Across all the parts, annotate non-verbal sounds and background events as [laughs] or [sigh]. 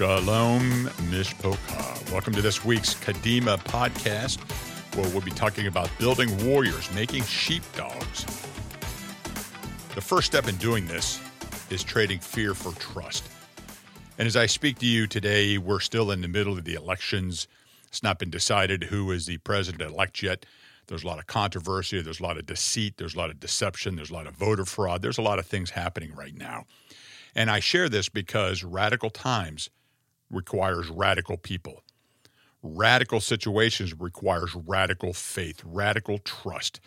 Shalom Mishpocha. Welcome to this week's Kadima podcast, where we'll be talking about building warriors, making sheepdogs. The first step in doing this is trading fear for trust. And as I speak to you today, we're still in the middle of the elections. It's not been decided who is the president elect yet. There's a lot of controversy, there's a lot of deceit, there's a lot of deception, there's a lot of voter fraud, there's a lot of things happening right now. And I share this because radical times requires radical people. Radical situations requires radical faith, radical trust.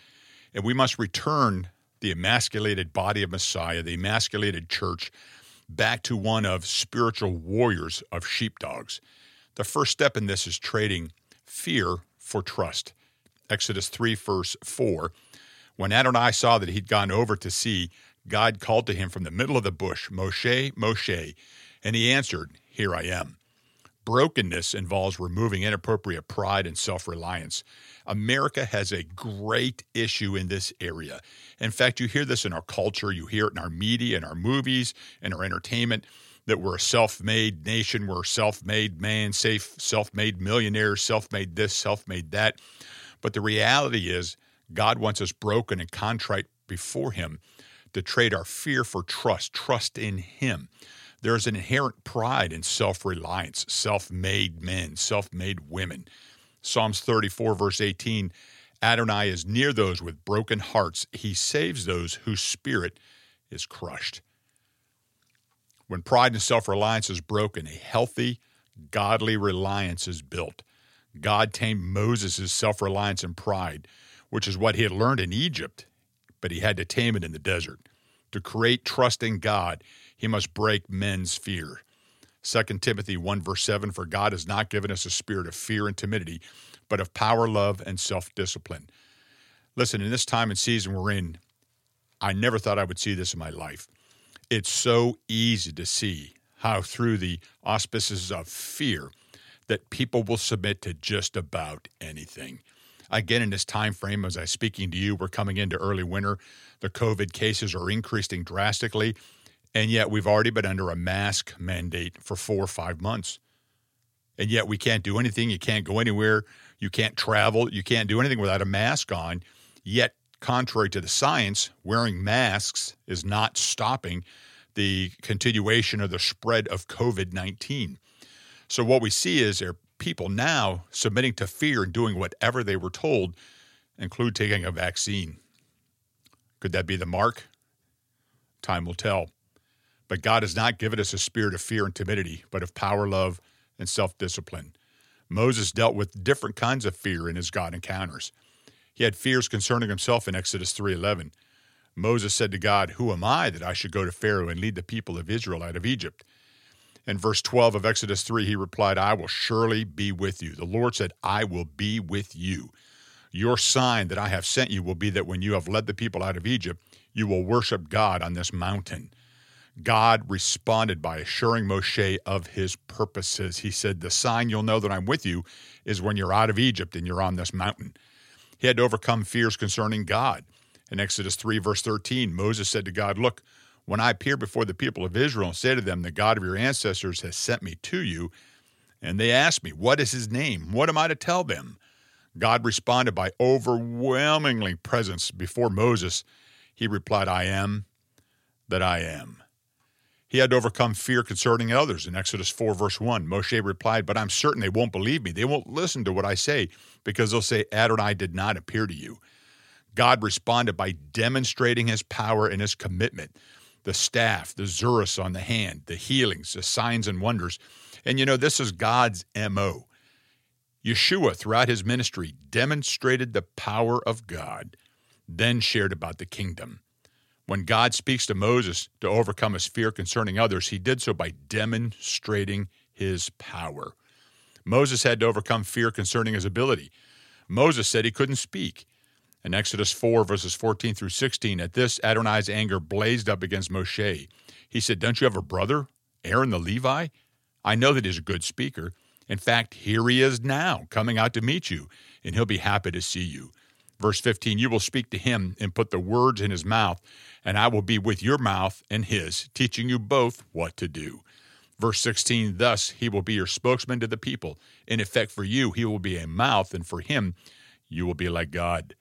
And we must return the emasculated body of Messiah, the emasculated church, back to one of spiritual warriors of sheepdogs. The first step in this is trading fear for trust. Exodus 3, verse 4. When Adonai saw that he'd gone over to see, God called to him from the middle of the bush, Moshe, Moshe, and he answered, Here I am. Brokenness involves removing inappropriate pride and self reliance. America has a great issue in this area. In fact, you hear this in our culture, you hear it in our media, in our movies, in our entertainment that we're a self made nation, we're a self made man, safe, self made millionaires, self made this, self made that. But the reality is, God wants us broken and contrite before Him to trade our fear for trust, trust in Him. There's an inherent pride in self reliance, self made men, self made women. Psalms 34, verse 18 Adonai is near those with broken hearts. He saves those whose spirit is crushed. When pride and self reliance is broken, a healthy, godly reliance is built. God tamed Moses' self reliance and pride, which is what he had learned in Egypt, but he had to tame it in the desert. To create trust in God, he must break men's fear. 2 Timothy 1, verse 7 For God has not given us a spirit of fear and timidity, but of power, love, and self discipline. Listen, in this time and season we're in, I never thought I would see this in my life. It's so easy to see how, through the auspices of fear, that people will submit to just about anything. Again, in this time frame, as I'm speaking to you, we're coming into early winter. The COVID cases are increasing drastically, and yet we've already been under a mask mandate for four or five months. And yet we can't do anything. You can't go anywhere. You can't travel. You can't do anything without a mask on. Yet, contrary to the science, wearing masks is not stopping the continuation of the spread of COVID 19. So, what we see is there are people now submitting to fear and doing whatever they were told, include taking a vaccine. Could that be the mark? Time will tell. But God has not given us a spirit of fear and timidity, but of power, love, and self discipline. Moses dealt with different kinds of fear in his God encounters. He had fears concerning himself in Exodus 3:11. Moses said to God, "Who am I that I should go to Pharaoh and lead the people of Israel out of Egypt?" In verse 12 of Exodus 3, he replied, I will surely be with you. The Lord said, I will be with you. Your sign that I have sent you will be that when you have led the people out of Egypt, you will worship God on this mountain. God responded by assuring Moshe of his purposes. He said, The sign you'll know that I'm with you is when you're out of Egypt and you're on this mountain. He had to overcome fears concerning God. In Exodus 3, verse 13, Moses said to God, Look, when I appear before the people of Israel and say to them, The God of your ancestors has sent me to you, and they ask me, What is his name? What am I to tell them? God responded by overwhelmingly presence before Moses. He replied, I am that I am. He had to overcome fear concerning others. In Exodus 4, verse 1, Moshe replied, But I'm certain they won't believe me. They won't listen to what I say because they'll say, Adonai did not appear to you. God responded by demonstrating his power and his commitment the staff, the Zuras on the hand, the healings, the signs and wonders. And you know, this is God's MO. Yeshua, throughout his ministry, demonstrated the power of God, then shared about the kingdom. When God speaks to Moses to overcome his fear concerning others, he did so by demonstrating his power. Moses had to overcome fear concerning his ability. Moses said he couldn't speak. In Exodus 4, verses 14 through 16, at this, Adonai's anger blazed up against Moshe. He said, Don't you have a brother, Aaron the Levi? I know that he's a good speaker. In fact, here he is now, coming out to meet you, and he'll be happy to see you. Verse 15, you will speak to him and put the words in his mouth, and I will be with your mouth and his, teaching you both what to do. Verse 16, thus he will be your spokesman to the people. In effect, for you, he will be a mouth, and for him, you will be like God.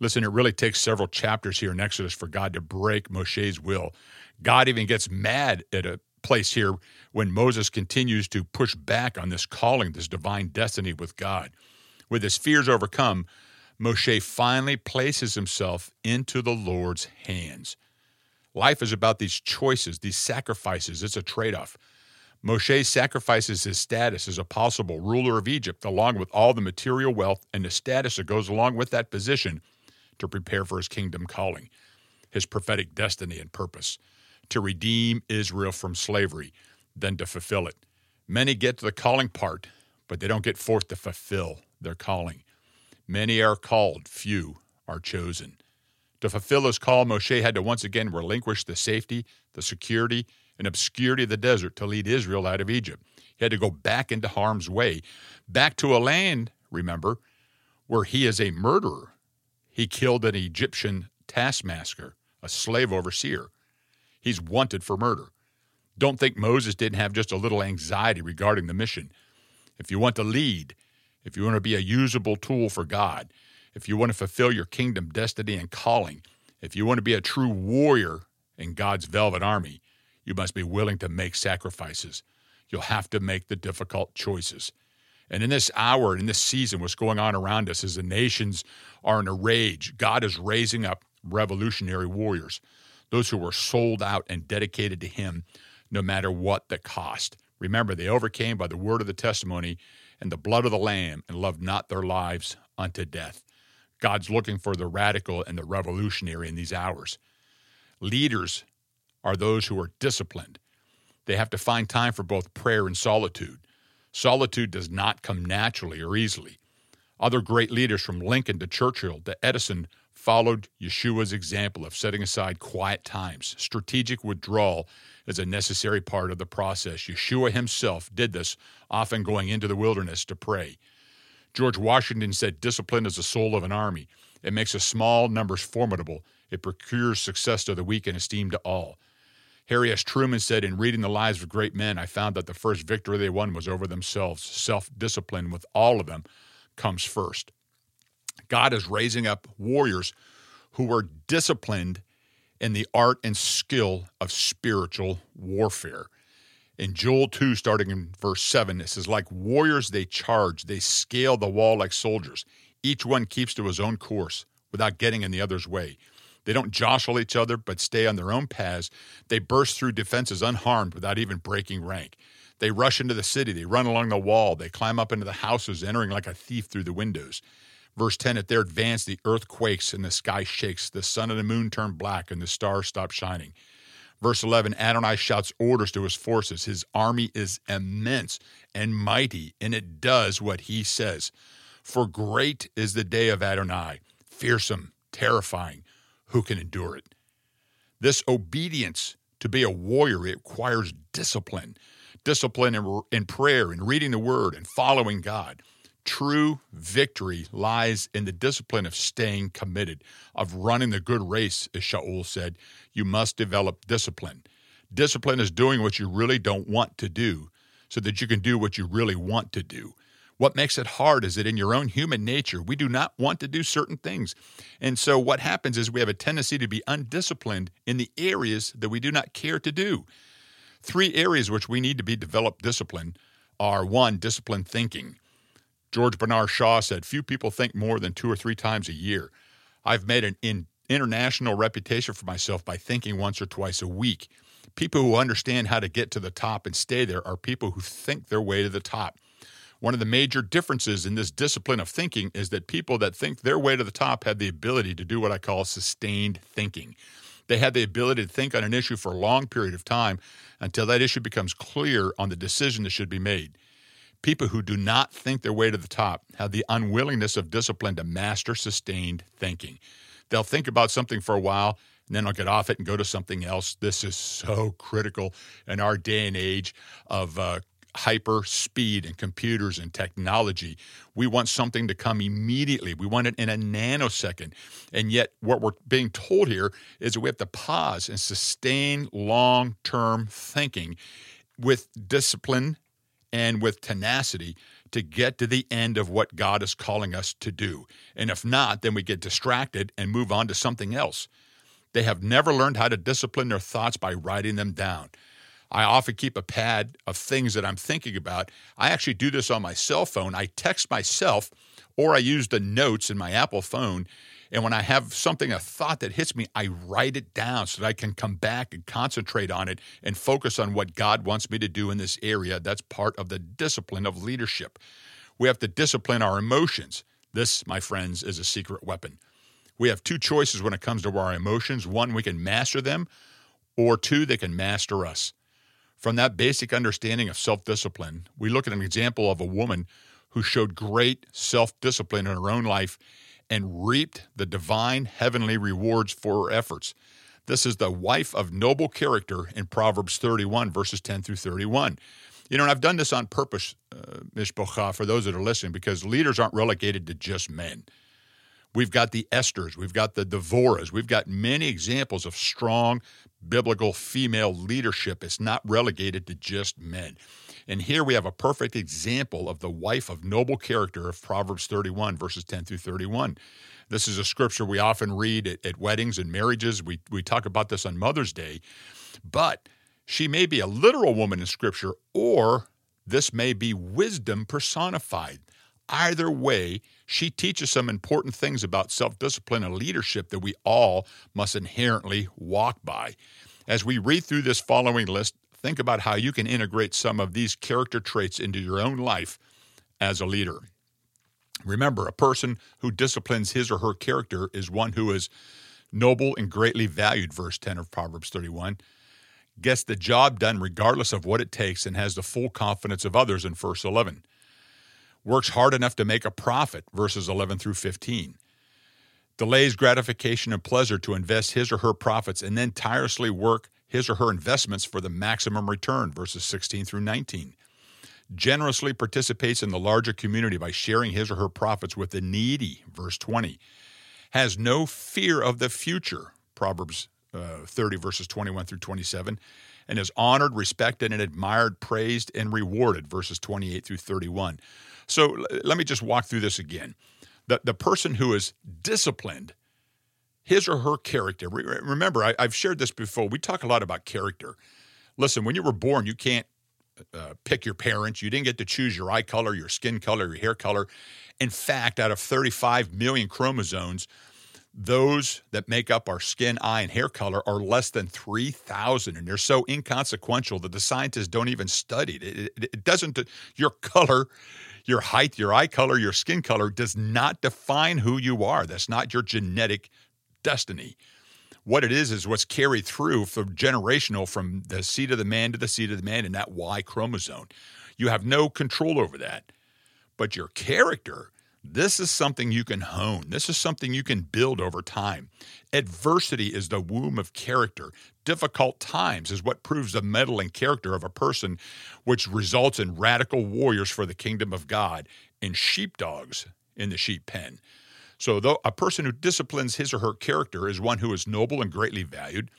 Listen, it really takes several chapters here in Exodus for God to break Moshe's will. God even gets mad at a place here when Moses continues to push back on this calling, this divine destiny with God. With his fears overcome, Moshe finally places himself into the Lord's hands. Life is about these choices, these sacrifices. It's a trade off. Moshe sacrifices his status as a possible ruler of Egypt, along with all the material wealth and the status that goes along with that position, to prepare for his kingdom calling, his prophetic destiny and purpose, to redeem Israel from slavery, then to fulfill it. Many get to the calling part, but they don't get forth to fulfill their calling. Many are called, few are chosen. To fulfill his call, Moshe had to once again relinquish the safety, the security, and obscurity of the desert to lead Israel out of Egypt. He had to go back into harm's way, back to a land, remember, where he is a murderer. He killed an Egyptian taskmaster, a slave overseer. He's wanted for murder. Don't think Moses didn't have just a little anxiety regarding the mission. If you want to lead, if you want to be a usable tool for God, if you want to fulfill your kingdom destiny and calling, if you want to be a true warrior in God's velvet army, you must be willing to make sacrifices. You'll have to make the difficult choices. And in this hour, in this season, what's going on around us as the nations are in a rage, God is raising up revolutionary warriors, those who were sold out and dedicated to Him no matter what the cost. Remember, they overcame by the word of the testimony and the blood of the Lamb and loved not their lives unto death. God's looking for the radical and the revolutionary in these hours. Leaders are those who are disciplined. They have to find time for both prayer and solitude. Solitude does not come naturally or easily. Other great leaders from Lincoln to Churchill to Edison followed Yeshua's example of setting aside quiet times. Strategic withdrawal is a necessary part of the process. Yeshua himself did this, often going into the wilderness to pray. George Washington said, Discipline is the soul of an army. It makes a small numbers formidable. It procures success to the weak and esteem to all. Harry S. Truman said, In reading the lives of great men, I found that the first victory they won was over themselves. Self discipline with all of them comes first. God is raising up warriors who are disciplined in the art and skill of spiritual warfare. In Joel 2, starting in verse 7, it says, Like warriors, they charge, they scale the wall like soldiers. Each one keeps to his own course without getting in the other's way. They don't jostle each other, but stay on their own paths. They burst through defenses unharmed without even breaking rank. They rush into the city. They run along the wall. They climb up into the houses, entering like a thief through the windows. Verse 10 At their advance, the earth quakes and the sky shakes. The sun and the moon turn black and the stars stop shining. Verse 11 Adonai shouts orders to his forces. His army is immense and mighty, and it does what he says. For great is the day of Adonai, fearsome, terrifying. Who can endure it? This obedience to be a warrior requires discipline discipline in, in prayer and reading the word and following God. True victory lies in the discipline of staying committed, of running the good race, as Shaul said. You must develop discipline. Discipline is doing what you really don't want to do so that you can do what you really want to do. What makes it hard is that in your own human nature, we do not want to do certain things. And so what happens is we have a tendency to be undisciplined in the areas that we do not care to do. Three areas which we need to be developed discipline are one, disciplined thinking. George Bernard Shaw said, Few people think more than two or three times a year. I've made an in international reputation for myself by thinking once or twice a week. People who understand how to get to the top and stay there are people who think their way to the top. One of the major differences in this discipline of thinking is that people that think their way to the top have the ability to do what I call sustained thinking. They have the ability to think on an issue for a long period of time until that issue becomes clear on the decision that should be made. People who do not think their way to the top have the unwillingness of discipline to master sustained thinking. They'll think about something for a while and then they'll get off it and go to something else. This is so critical in our day and age of uh, hyper speed and computers and technology. We want something to come immediately. We want it in a nanosecond. And yet, what we're being told here is that we have to pause and sustain long term thinking with discipline and with tenacity to get to the end of what God is calling us to do. And if not, then we get distracted and move on to something else. They have never learned how to discipline their thoughts by writing them down. I often keep a pad of things that I'm thinking about. I actually do this on my cell phone. I text myself or I use the notes in my Apple phone. And when I have something, a thought that hits me, I write it down so that I can come back and concentrate on it and focus on what God wants me to do in this area. That's part of the discipline of leadership. We have to discipline our emotions. This, my friends, is a secret weapon. We have two choices when it comes to our emotions one, we can master them, or two, they can master us. From that basic understanding of self discipline, we look at an example of a woman who showed great self discipline in her own life and reaped the divine heavenly rewards for her efforts. This is the wife of noble character in Proverbs 31, verses 10 through 31. You know, and I've done this on purpose, uh, Mishpocha, for those that are listening, because leaders aren't relegated to just men. We've got the Esters, we've got the Devorahs, we've got many examples of strong biblical female leadership. It's not relegated to just men. And here we have a perfect example of the wife of noble character of Proverbs 31, verses 10 through 31. This is a scripture we often read at, at weddings and marriages. We, we talk about this on Mother's Day. But she may be a literal woman in scripture, or this may be wisdom personified. Either way, she teaches some important things about self discipline and leadership that we all must inherently walk by. As we read through this following list, think about how you can integrate some of these character traits into your own life as a leader. Remember, a person who disciplines his or her character is one who is noble and greatly valued, verse 10 of Proverbs 31, gets the job done regardless of what it takes, and has the full confidence of others in verse 11 works hard enough to make a profit, verses 11 through 15, delays gratification and pleasure to invest his or her profits, and then tirelessly work his or her investments for the maximum return, verses 16 through 19. Generously participates in the larger community by sharing his or her profits with the needy, verse 20. Has no fear of the future, Proverbs uh, 30, verses 21 through 27 and is honored, respected, and admired, praised, and rewarded, verses 28 through 31. So let me just walk through this again. The, the person who is disciplined, his or her character, remember, I, have shared this before. We talk a lot about character. Listen, when you were born, you can't uh, pick your parents. You didn't get to choose your eye color, your skin color, your hair color. In fact, out of 35 million chromosomes, those that make up our skin, eye, and hair color are less than 3,000, and they're so inconsequential that the scientists don't even study it. It, it. it, doesn't, your color, your height, your eye color, your skin color does not define who you are. That's not your genetic destiny. What it is is what's carried through from generational from the seed of the man to the seed of the man in that Y chromosome. You have no control over that. But your character this is something you can hone. This is something you can build over time. Adversity is the womb of character. Difficult times is what proves the mettle and character of a person, which results in radical warriors for the kingdom of God and sheepdogs in the sheep pen. So, though a person who disciplines his or her character is one who is noble and greatly valued,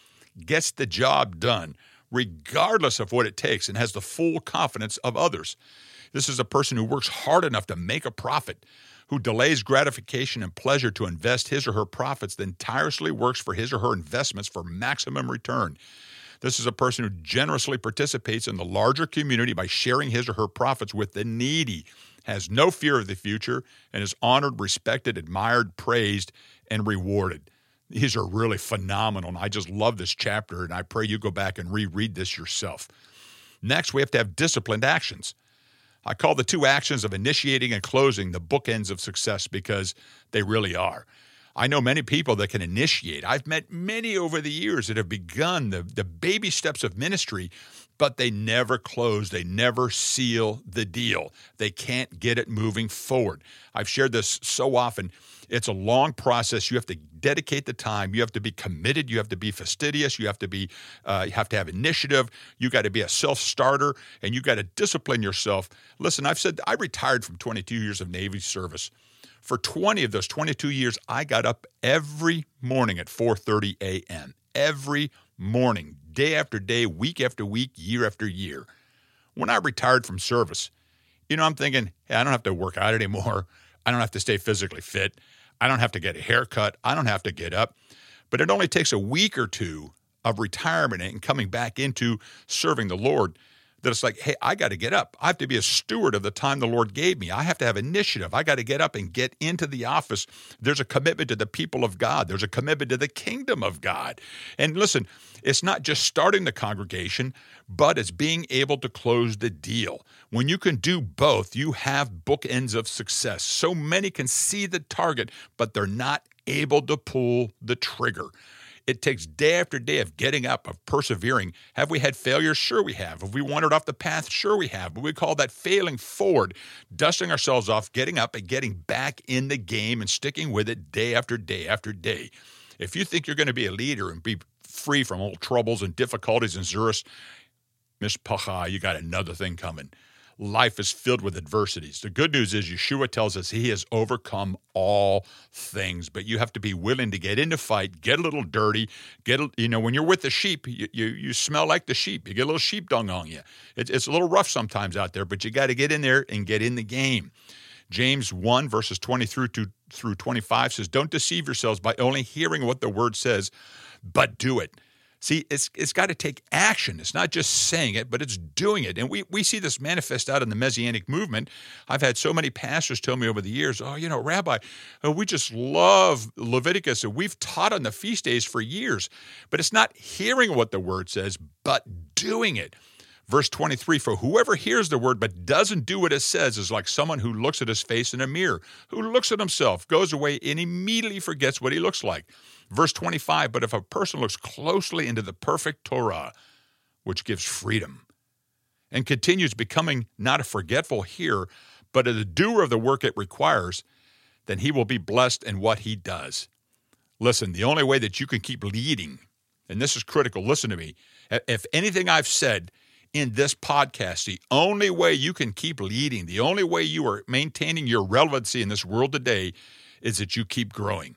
gets the job done, regardless of what it takes, and has the full confidence of others. This is a person who works hard enough to make a profit, who delays gratification and pleasure to invest his or her profits, then tirelessly works for his or her investments for maximum return. This is a person who generously participates in the larger community by sharing his or her profits with the needy, has no fear of the future, and is honored, respected, admired, praised, and rewarded. These are really phenomenal. And I just love this chapter, and I pray you go back and reread this yourself. Next, we have to have disciplined actions. I call the two actions of initiating and closing the bookends of success because they really are. I know many people that can initiate. I've met many over the years that have begun the, the baby steps of ministry, but they never close. They never seal the deal. They can't get it moving forward. I've shared this so often. It's a long process. You have to dedicate the time. You have to be committed. You have to be fastidious. You have to be, uh, you have to have initiative. You got to be a self starter, and you got to discipline yourself. Listen, I've said I retired from 22 years of Navy service. For 20 of those 22 years, I got up every morning at 4:30 a.m. Every morning, day after day, week after week, year after year. When I retired from service, you know, I'm thinking, hey, I don't have to work out anymore. I don't have to stay physically fit. I don't have to get a haircut. I don't have to get up. But it only takes a week or two of retirement and coming back into serving the Lord that it's like, hey, I got to get up. I have to be a steward of the time the Lord gave me. I have to have initiative. I got to get up and get into the office. There's a commitment to the people of God, there's a commitment to the kingdom of God. And listen, it's not just starting the congregation, but it's being able to close the deal. When you can do both, you have bookends of success. So many can see the target, but they're not able to pull the trigger. It takes day after day of getting up, of persevering. Have we had failures? Sure, we have. Have we wandered off the path? Sure, we have. But we call that failing forward, dusting ourselves off, getting up, and getting back in the game and sticking with it day after day after day. If you think you're going to be a leader and be free from all troubles and difficulties and tzuris, Miss Pacha, you got another thing coming life is filled with adversities. The good news is Yeshua tells us he has overcome all things, but you have to be willing to get into fight, get a little dirty, get you know when you're with the sheep, you, you, you smell like the sheep. You get a little sheep dung on you. It's, it's a little rough sometimes out there, but you got to get in there and get in the game. James 1 verses 20 through to, through 25 says, "Don't deceive yourselves by only hearing what the word says, but do it." See, it's it's got to take action. It's not just saying it, but it's doing it. And we, we see this manifest out in the Messianic movement. I've had so many pastors tell me over the years, oh, you know, Rabbi, uh, we just love Leviticus and we've taught on the feast days for years. But it's not hearing what the word says, but doing it. Verse 23 For whoever hears the word but doesn't do what it says is like someone who looks at his face in a mirror, who looks at himself, goes away, and immediately forgets what he looks like. Verse 25 But if a person looks closely into the perfect Torah, which gives freedom, and continues becoming not a forgetful hearer, but a doer of the work it requires, then he will be blessed in what he does. Listen, the only way that you can keep leading, and this is critical, listen to me. If anything I've said in this podcast, the only way you can keep leading, the only way you are maintaining your relevancy in this world today is that you keep growing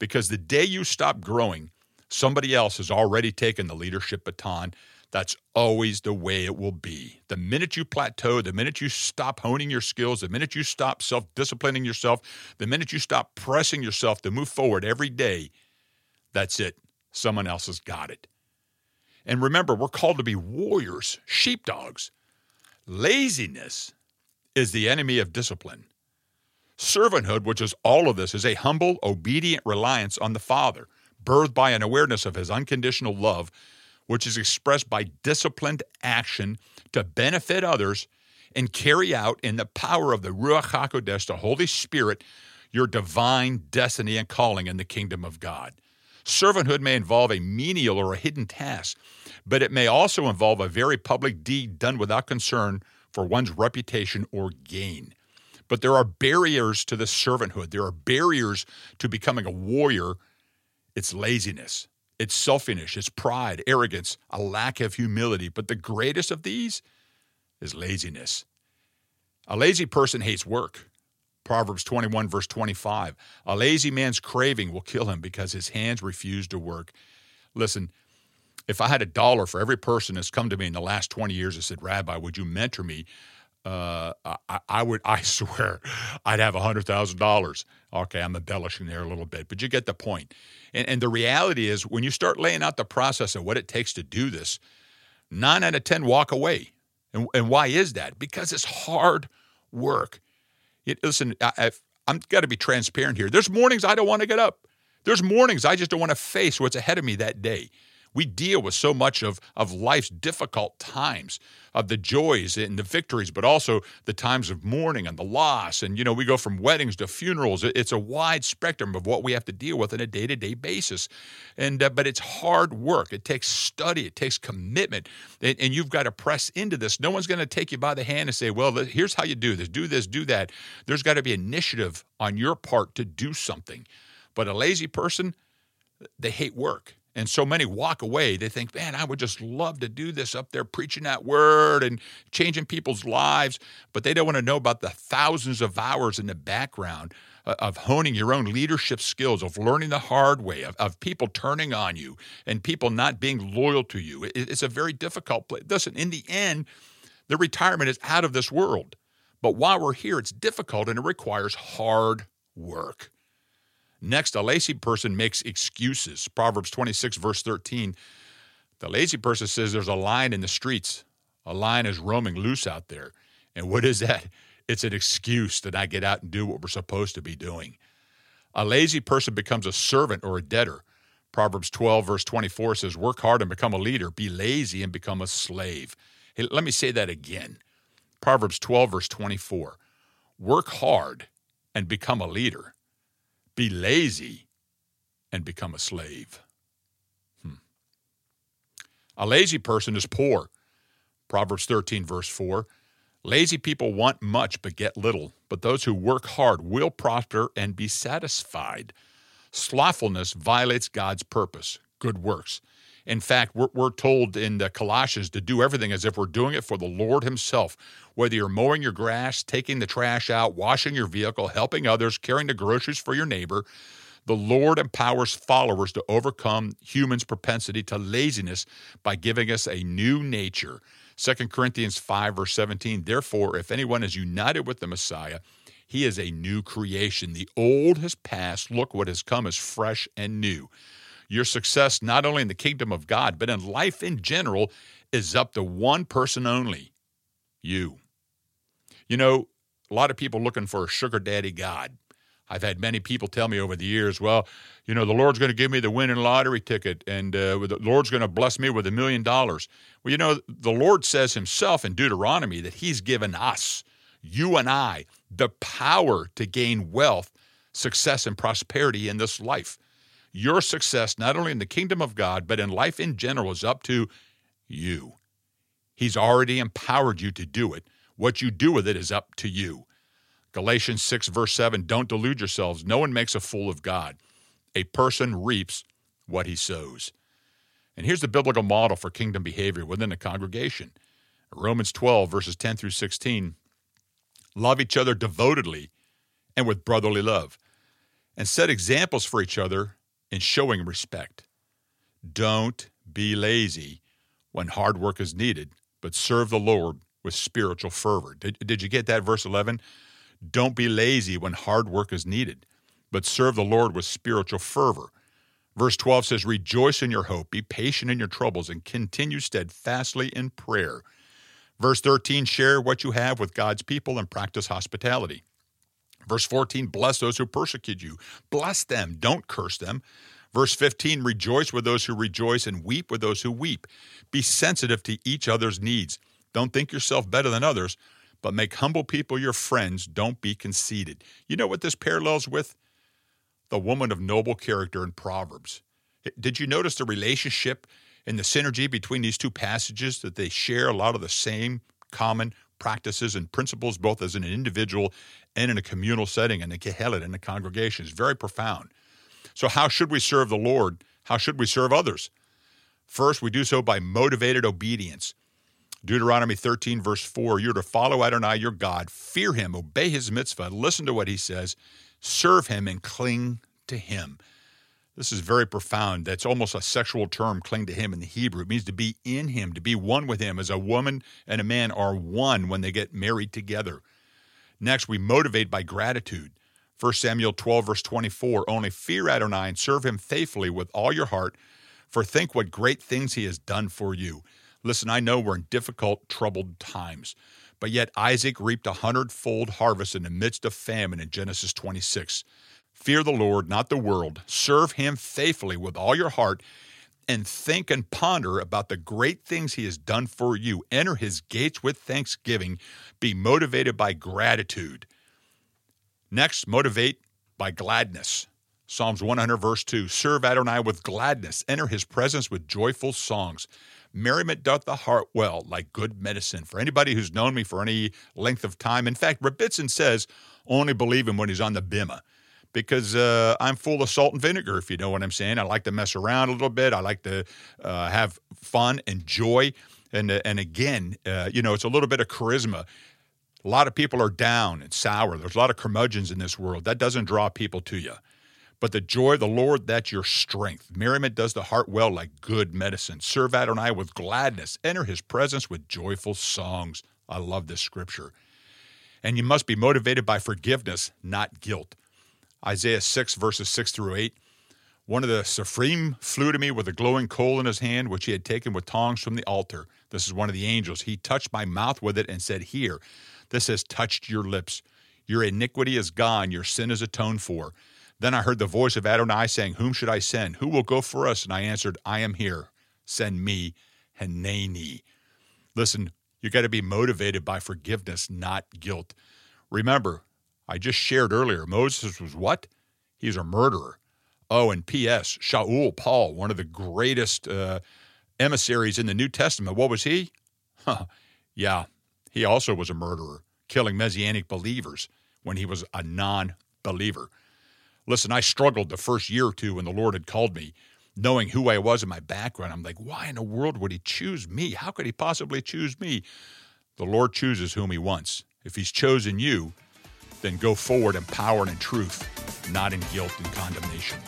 because the day you stop growing, somebody else has already taken the leadership baton. That's always the way it will be. The minute you plateau, the minute you stop honing your skills, the minute you stop self disciplining yourself, the minute you stop pressing yourself to move forward every day, that's it. Someone else has got it. And remember, we're called to be warriors, sheepdogs. Laziness is the enemy of discipline. Servanthood, which is all of this, is a humble, obedient reliance on the Father, birthed by an awareness of his unconditional love, which is expressed by disciplined action to benefit others and carry out in the power of the Ruach HaKodesh, the Holy Spirit, your divine destiny and calling in the kingdom of God. Servanthood may involve a menial or a hidden task, but it may also involve a very public deed done without concern for one's reputation or gain. But there are barriers to the servanthood. There are barriers to becoming a warrior. It's laziness, it's selfishness, it's pride, arrogance, a lack of humility. But the greatest of these is laziness. A lazy person hates work. Proverbs 21, verse 25. A lazy man's craving will kill him because his hands refuse to work. Listen, if I had a dollar for every person that's come to me in the last 20 years and said, Rabbi, would you mentor me? Uh, I, I, would, [laughs] I swear, I'd have a hundred thousand dollars. Okay, I'm embellishing there a little bit, but you get the point. And, and the reality is, when you start laying out the process of what it takes to do this, nine out of ten walk away. And, and why is that? Because it's hard work. It, listen, I, I'm got to be transparent here. There's mornings I don't want to get up. There's mornings I just don't want to face what's ahead of me that day. We deal with so much of, of life's difficult times, of the joys and the victories, but also the times of mourning and the loss. And, you know, we go from weddings to funerals. It's a wide spectrum of what we have to deal with on a day to day basis. And, uh, but it's hard work. It takes study, it takes commitment, and, and you've got to press into this. No one's going to take you by the hand and say, well, here's how you do this, do this, do that. There's got to be initiative on your part to do something. But a lazy person, they hate work. And so many walk away. They think, man, I would just love to do this up there, preaching that word and changing people's lives. But they don't want to know about the thousands of hours in the background uh, of honing your own leadership skills, of learning the hard way, of, of people turning on you and people not being loyal to you. It, it's a very difficult place. Listen, in the end, The retirement is out of this world. But while we're here, it's difficult and it requires hard work. Next, a lazy person makes excuses. Proverbs 26, verse 13. The lazy person says there's a lion in the streets. A lion is roaming loose out there. And what is that? It's an excuse to not get out and do what we're supposed to be doing. A lazy person becomes a servant or a debtor. Proverbs 12, verse 24 says, Work hard and become a leader, be lazy and become a slave. Hey, let me say that again. Proverbs 12, verse 24. Work hard and become a leader, be lazy and become a slave. Hmm. A lazy person is poor. Proverbs 13, verse 4. Lazy people want much but get little, but those who work hard will prosper and be satisfied. Slothfulness violates God's purpose, good works. In fact, we're, we're told in the Colossians to do everything as if we're doing it for the Lord Himself. Whether you're mowing your grass, taking the trash out, washing your vehicle, helping others, carrying the groceries for your neighbor, the Lord empowers followers to overcome humans' propensity to laziness by giving us a new nature 2 Corinthians 5, verse 17. Therefore, if anyone is united with the Messiah, he is a new creation. The old has passed. Look, what has come is fresh and new. Your success, not only in the kingdom of God, but in life in general, is up to one person only you. You know, a lot of people looking for a sugar daddy God. I've had many people tell me over the years, well, you know, the Lord's going to give me the winning lottery ticket and uh, the Lord's going to bless me with a million dollars. Well, you know, the Lord says himself in Deuteronomy that he's given us, you and I, the power to gain wealth, success, and prosperity in this life. Your success, not only in the kingdom of God, but in life in general, is up to you. He's already empowered you to do it. What you do with it is up to you. Galatians 6, verse 7 Don't delude yourselves. No one makes a fool of God. A person reaps what he sows. And here's the biblical model for kingdom behavior within a congregation Romans 12, verses 10 through 16. Love each other devotedly and with brotherly love, and set examples for each other in showing respect. Don't be lazy when hard work is needed, but serve the Lord with spiritual fervor. Did, did you get that, verse 11? Don't be lazy when hard work is needed, but serve the Lord with spiritual fervor. Verse 12 says, Rejoice in your hope, be patient in your troubles, and continue steadfastly in prayer. Verse 13, share what you have with God's people and practice hospitality. Verse 14, bless those who persecute you. Bless them, don't curse them. Verse 15, rejoice with those who rejoice and weep with those who weep. Be sensitive to each other's needs. Don't think yourself better than others, but make humble people your friends. Don't be conceited. You know what this parallels with? The woman of noble character in Proverbs. Did you notice the relationship and the synergy between these two passages that they share a lot of the same common practices and principles, both as an individual and in a communal setting, and the kehelet in the congregation is very profound. So, how should we serve the Lord? How should we serve others? First, we do so by motivated obedience. Deuteronomy 13, verse 4 You're to follow Adonai your God, fear him, obey his mitzvah, listen to what he says, serve him, and cling to him. This is very profound. That's almost a sexual term, cling to him in the Hebrew. It means to be in him, to be one with him, as a woman and a man are one when they get married together. Next, we motivate by gratitude. 1 Samuel 12, verse 24 Only fear Adonai and serve him faithfully with all your heart, for think what great things he has done for you. Listen, I know we're in difficult, troubled times, but yet Isaac reaped a hundredfold harvest in the midst of famine in Genesis 26. Fear the Lord, not the world. Serve him faithfully with all your heart, and think and ponder about the great things he has done for you. Enter his gates with thanksgiving. Be motivated by gratitude. Next, motivate by gladness. Psalms 100, verse 2 Serve Adonai with gladness, enter his presence with joyful songs. Merriment doth the heart well, like good medicine. For anybody who's known me for any length of time, in fact, Rebbitzin says, only believe him when he's on the bima because uh, I'm full of salt and vinegar, if you know what I'm saying. I like to mess around a little bit. I like to uh, have fun and joy. And, uh, and again, uh, you know, it's a little bit of charisma. A lot of people are down and sour. There's a lot of curmudgeons in this world. That doesn't draw people to you. But the joy of the Lord, that's your strength. Merriment does the heart well like good medicine. Serve Adonai with gladness. Enter his presence with joyful songs. I love this scripture. And you must be motivated by forgiveness, not guilt. Isaiah 6, verses 6 through 8. One of the Seraphim flew to me with a glowing coal in his hand, which he had taken with tongs from the altar. This is one of the angels. He touched my mouth with it and said, Here, this has touched your lips. Your iniquity is gone, your sin is atoned for. Then I heard the voice of Adonai saying, Whom should I send? Who will go for us? And I answered, I am here. Send me, Hineni. Listen, you got to be motivated by forgiveness, not guilt. Remember, I just shared earlier, Moses was what? He's a murderer. Oh, and P.S. Shaul, Paul, one of the greatest uh, emissaries in the New Testament. What was he? [laughs] Huh. Yeah, he also was a murderer, killing Messianic believers when he was a non believer. Listen, I struggled the first year or two when the Lord had called me, knowing who I was in my background. I'm like, why in the world would He choose me? How could He possibly choose me? The Lord chooses whom He wants. If He's chosen you, then go forward empowered in truth, not in guilt and condemnation.